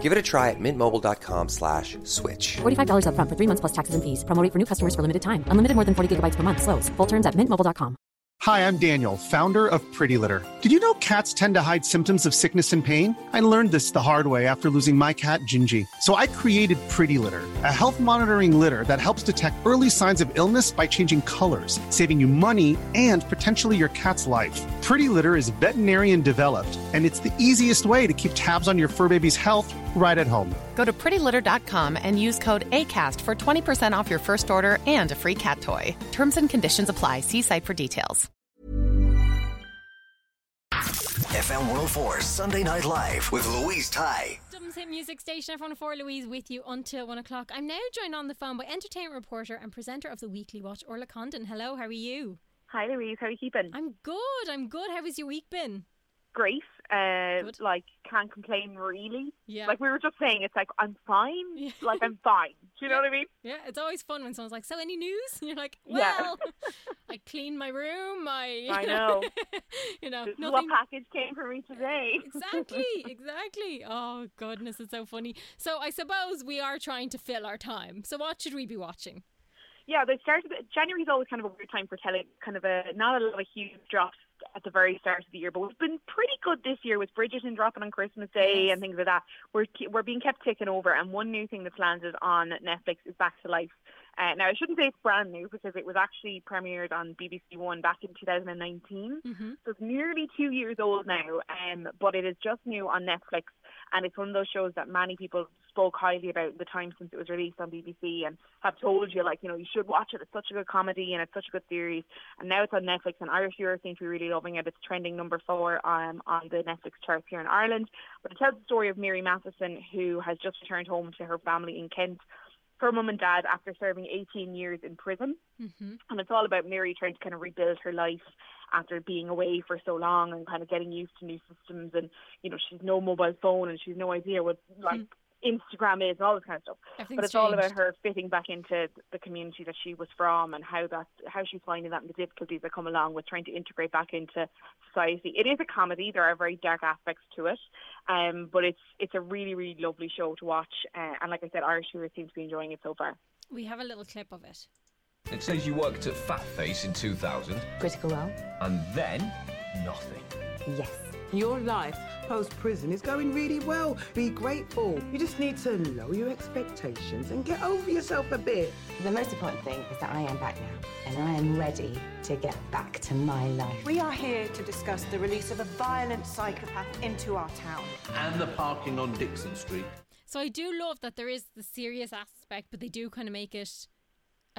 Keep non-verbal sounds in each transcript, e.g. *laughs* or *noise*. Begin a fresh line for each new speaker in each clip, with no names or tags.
Give it a try at mintmobile.com slash switch.
$45 upfront for three months plus taxes and fees. Promo rate for new customers for limited time. Unlimited more than 40 gigabytes per month. Slows. Full terms at mintmobile.com.
Hi, I'm Daniel, founder of Pretty Litter. Did you know cats tend to hide symptoms of sickness and pain? I learned this the hard way after losing my cat, Gingy. So I created Pretty Litter, a health monitoring litter that helps detect early signs of illness by changing colors, saving you money and potentially your cat's life. Pretty Litter is veterinarian developed, and it's the easiest way to keep tabs on your fur baby's health right at home.
Go to prettylitter.com and use code ACAST for 20% off your first order and a free cat toy. Terms and conditions apply. See site for details.
FM 104 Sunday Night Live with Louise Ty.
Dublin's hit music station, everyone oh for Louise with you until one o'clock. I'm now joined on the phone by entertainment reporter and presenter of the Weekly Watch, Orla Condon. Hello, how are you?
Hi Louise, how are you keeping?
I'm good, I'm good. How has your week been?
Great. Uh,
Good.
like can't complain really.
Yeah.
Like we were just saying, it's like I'm fine.
Yeah.
Like I'm fine. Do you know what I mean?
Yeah, it's always fun when someone's like, "So, any news?" And you're like,
Yeah.
"Well, *laughs* I cleaned my room. I,
I know. *laughs*
you know,
This is
nothing."
What package came for me today? *laughs*
exactly, exactly. Oh goodness, it's so funny. So I suppose we are trying to fill our time. So what should we be watching?
yeah, they started. January's always kind of a weird time for telling kind of a not a lot of huge drops at the very start of the year, but we've been pretty good this year with Bridgerton dropping on Christmas Day
Yes.
and things like that. We're we're being kept ticking over, and one new thing that's landed on Netflix is Back to Life. Uh, now I shouldn't say it's brand new because it was actually premiered on BBC One back in 2019.
Mm-hmm.
So it's nearly two years old now, um, but it is just new on Netflix, and it's one of those shows that many people spoke highly about the time since it was released on BBC and have told you like you know you should watch it. It's such a good comedy and it's such a good series. And now it's on Netflix, and Irish viewers seem to be really loving it. It's trending number four um, on the Netflix charts here in Ireland. But it tells the story of Mary Matheson, who has just returned home to her family in Kent. Her mum and dad after serving 18 years in prison
Mm-hmm.
and it's all about Mary trying to kind of rebuild her life after being away for so long and kind of getting used to new systems and you know she's no mobile phone and she's no idea what like Instagram is and all this kind of stuff.
Hmm.
But it's all about her fitting back into the community that she was from and how that how she's finding that and the difficulties that come along with trying to integrate back into society. It is a comedy. There are very dark aspects to it, um, but it's it's a really really lovely show to watch. Uh, and like I said, Irish viewers seem to be enjoying it so far.
We have a little clip of it.
It says you worked at Fat Face in 2000
Critical role?
and then nothing.
Yes.
Your life post prison is going really well. Be grateful. You just need to lower your expectations and get over yourself a bit.
The most important thing is that I am back now, and I am ready to get back to my life.
We are here to discuss the release of a violent psychopath into our town.
and the parking on Dixon Street.
So I do love that there is the serious aspect, but they do kind of make it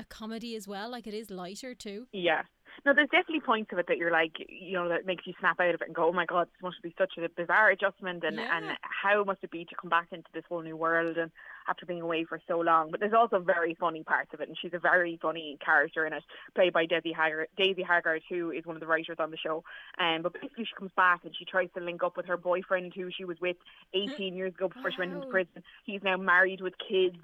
a comedy as well. Like it is lighter too.
Yeah. No, there's definitely points of it that you're like, you know, that makes you snap out of it and go, oh my God, this must be such a bizarre adjustment and,
Yeah.
and how must it be to come back into this whole new world and after being away for so long. But there's also very funny parts of it and she's a very funny character in it, played by Daisy Haggard, Daisy Haggard who is one of the writers on the show. Um, but basically she comes back and she tries to link up with her boyfriend who she was with 18 years ago before she went into prison. He's now married with kids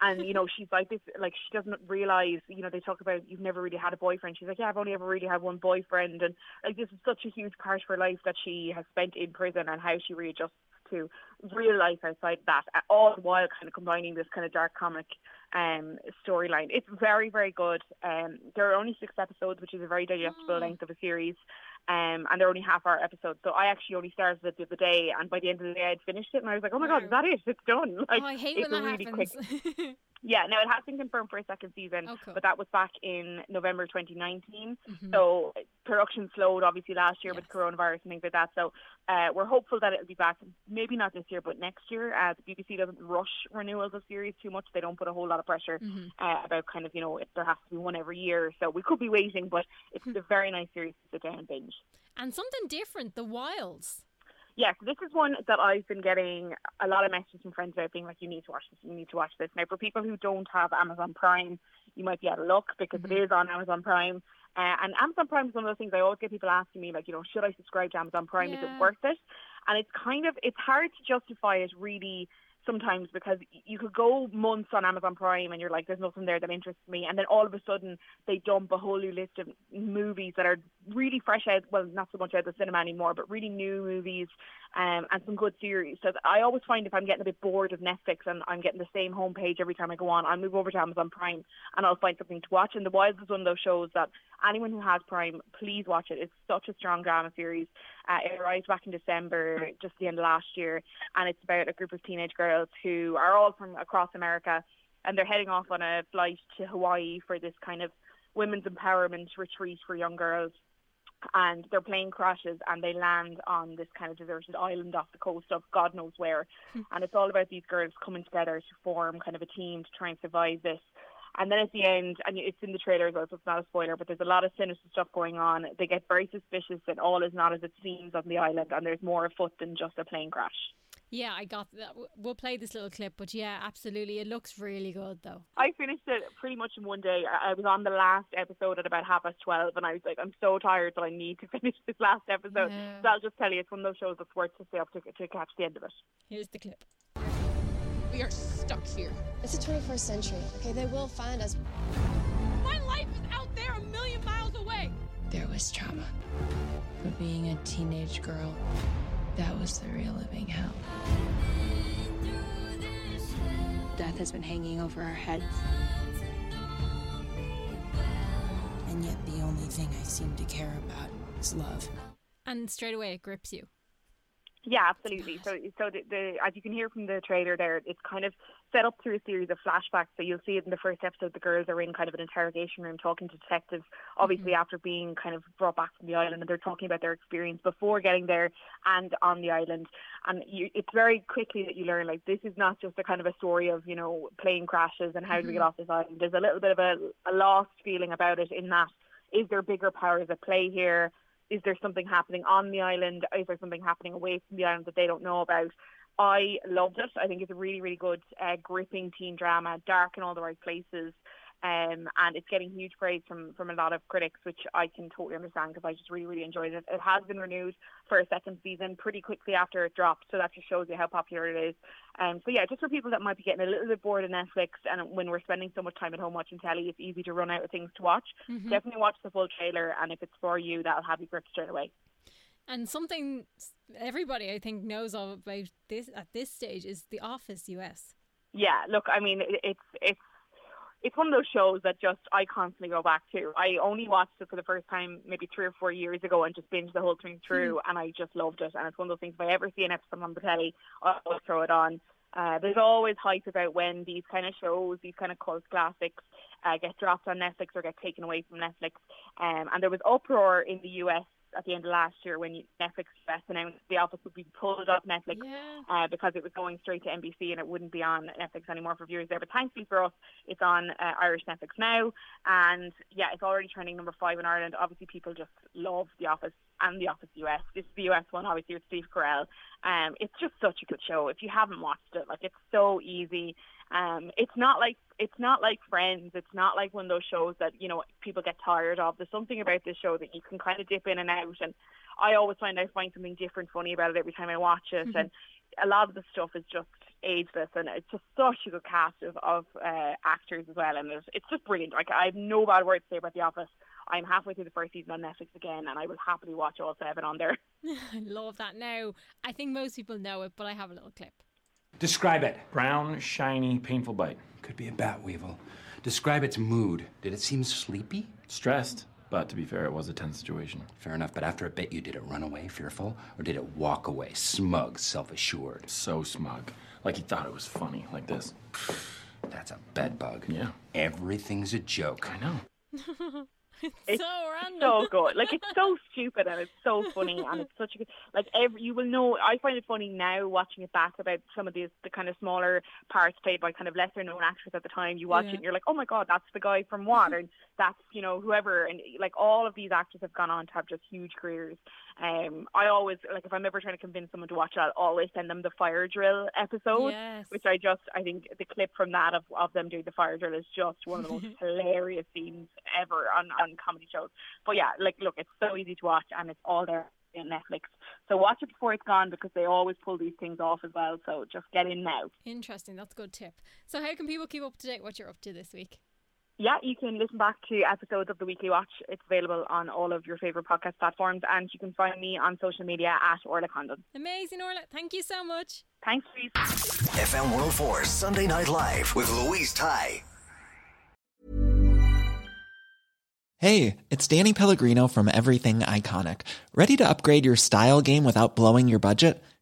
and you know she's like this like she doesn't realize you know they talk about you've never really had a boyfriend. She's like yeah i've only ever really had one boyfriend. And like this is such a huge part of her life that she has spent in prison and how she readjusts to real life outside that uh, all the while kind of combining this kind of dark comic um storyline. It's very very good. Um there are only six episodes which is a very digestible
Mm.
length of a series um, and they're only half hour episodes. So I actually only started it the other day, and by the end of the day, I'd finished it, and I was like, "Oh my god, is that it? It's done!" Like,
oh, I hate
it's
when that
really
happens.
quick. *laughs* Yeah, now it has been confirmed for a second season,
Oh, cool.
but that was back in November 2019.
Mhm.
So production slowed obviously last year with coronavirus and things like that. So uh, we're hopeful that it'll be back. Maybe not this year, but next year. Uh, the BBC doesn't rush renewals of series too much. They don't put a whole lot of pressure
Mhm.
uh, about kind of you know if there has to be one every year. So we could be waiting, but it's a very nice series to sit down and binge.
And something different, The Wilds.
Yeah, so this is one that I've been getting a lot of messages from friends about being like, you need to watch this, you need to watch this. Now, for people who don't have Amazon Prime, you might be out of luck because it is on Amazon Prime. Uh, and Amazon Prime is one of those things I always get people asking me, like, you know, should I subscribe to Amazon Prime? Is it worth it? And it's kind of, it's hard to justify it really sometimes because you could go months on Amazon Prime and you're like, there's nothing there that interests me. And then all of a sudden they dump a whole new list of movies that are really fresh out, well, not so much out of the cinema anymore, but really new movies um, and some good series. So I always find if I'm getting a bit bored of Netflix and I'm getting the same homepage every time I go on, I'll move over to Amazon Prime and I'll find something to watch. And The Wilds is one of those shows that anyone who has Prime, please watch it. It's such a strong drama series. Uh, it arrived back in December, just the end of last year, and it's about a group of teenage girls who are all from across America, and they're heading off on a flight to Hawaii for this kind of women's empowerment retreat for young girls and their plane crashes and they land on this kind of deserted island off the coast of God knows where. Hmm. and it's all about these girls coming together to form kind of a team to try and survive this. And then at the end, and it's in the trailer as well, so it's not a spoiler, but there's a lot of sinister stuff going on. They get very suspicious that all is not as it seems on the island and there's more afoot than just a plane crash.
Yeah, I got that. We'll play this little clip, but yeah, absolutely. It looks really good though.
I finished it pretty much in one day. I I was on the last episode at about half past twelve, and I was like, I'm so tired that I need to *laughs* finish this last episode.
Yeah.
So I'll just tell you, it's one of those shows that's worth to stay up to, to catch the end of it.
Here's the clip.
We are stuck here. It's the 21st century. Okay, they will find us.
My life is out there a million miles away.
There was trauma. But being a teenage girl, that was the real living hell. Death has been hanging over our heads.
And yet the only thing I seem to care about is love.
And straight away it grips you.
Yeah, absolutely. So, so the, the as you can hear from the trailer there, it's kind of set up through a series of flashbacks. So you'll see it in the first episode. The girls are in kind of an interrogation room talking to detectives. Obviously, after being kind of brought back from the island, and they're talking about their experience before getting there and on the island. And you, it's very quickly that you learn like this is not just a kind of a story of you know plane crashes and how do we get
Mhm.
off this island. There's a little bit of a, a lost feeling about it in that is there bigger powers at play here? Is there something happening on the island? Is there something happening away from the island that they don't know about? I loved it. I think it's a really, really good, uh, gripping teen drama, dark in all the right places. Um, and it's getting huge praise from, from a lot of critics, which I can totally understand because I just really, really enjoyed it. It has been renewed for a second season pretty quickly after it dropped, so that just shows you how popular it is. Um, so yeah, just for people that might be getting a little bit bored of Netflix, and when we're spending so much time at home watching telly, it's easy to run out of things to watch.
Mhm.
Definitely watch the full trailer, and if it's for you, that'll have you gripped straight away.
And something everybody I think knows of about this at this stage is The Office US.
Yeah, look, I mean, it's it's it's one of those shows that just I constantly go back to. I only watched it for the first time maybe three or four years ago and just binged the whole thing through, and I just loved it. And it's one of those things. If I ever see an episode on the telly, I'll always throw it on. Uh, there's always hype about when these kind of shows, these kind of cult classics, uh, get dropped on Netflix or get taken away from Netflix. Um, and there was uproar in the US at the end of last year when Netflix US announced The Office would be pulled off Netflix uh, because it was going straight to NBC and it wouldn't be on Netflix anymore for viewers there. But thankfully for us, it's on uh, Irish Netflix now, and yeah, it's already trending number five in Ireland. Obviously, people just love The Office and The Office US. This is the US one, obviously with Steve Carell. Um, it's just such a good show. If you haven't watched it, like it's so easy. Um, it's not like it's not like Friends. It's not like one of those shows that you know people get tired of. There's something about this show that you can kind of dip in and out. And I always find I find something different funny about it every time I watch it.
Mhm.
And a lot of the stuff is just ageless, and it's just such a good cast of, of uh, actors as well. And it's, it's just brilliant. Like I have no bad word to say about The Office. I'm halfway through the first season on Netflix again, and I will happily watch all seven on there. *laughs* *laughs*
I love that now. I think most people know it, but I have a little clip.
Describe it. Brown, shiny, painful bite.
Could be a bat weevil. Describe its mood. Did it seem sleepy?
Stressed, but to be fair, it was a tense situation.
Fair enough, but after a bit, you did it run away, fearful, or did it walk away, smug, self-assured?
So smug. Like he thought it was funny, like this.
That's a bed bug.
Yeah.
Everything's a joke.
I know. *laughs* *laughs*
It's
so random.
so good. Like it's so stupid and it's so funny and it's such a good. Like every you will know. I find it funny now watching it back about some of these the kind of smaller parts played by kind of lesser known actors at the time. You watch
Yeah.
it and you're like, oh my god, that's the guy from what, or that's you know whoever and like all of these actors have gone on to have just huge careers. Um, I always like if I'm ever trying to convince someone to watch it, I'll always send them the fire drill episode,
Yes.
which I just I think the clip from that of, of them doing the fire drill is just one of the most *laughs* hilarious scenes ever on on comedy shows. But yeah, like look, it's so easy to watch and it's all there on Netflix. So watch it before it's gone because they always pull these things off as well. So just get in now.
Interesting. That's a good tip. So, how can people keep up to date what you're up to this week?
Yeah, you can listen back to episodes of the Weekly Watch. It's available on all of your favourite podcast platforms, and you can find me on social media at Orla Condon.
Amazing, Orla. Thank you so much.
Thanks, Louise.
FM 104 Sunday Night Live with Louise Ty.
Hey, it's Danny Pellegrino from Everything Iconic. Ready to upgrade your style game without blowing your budget?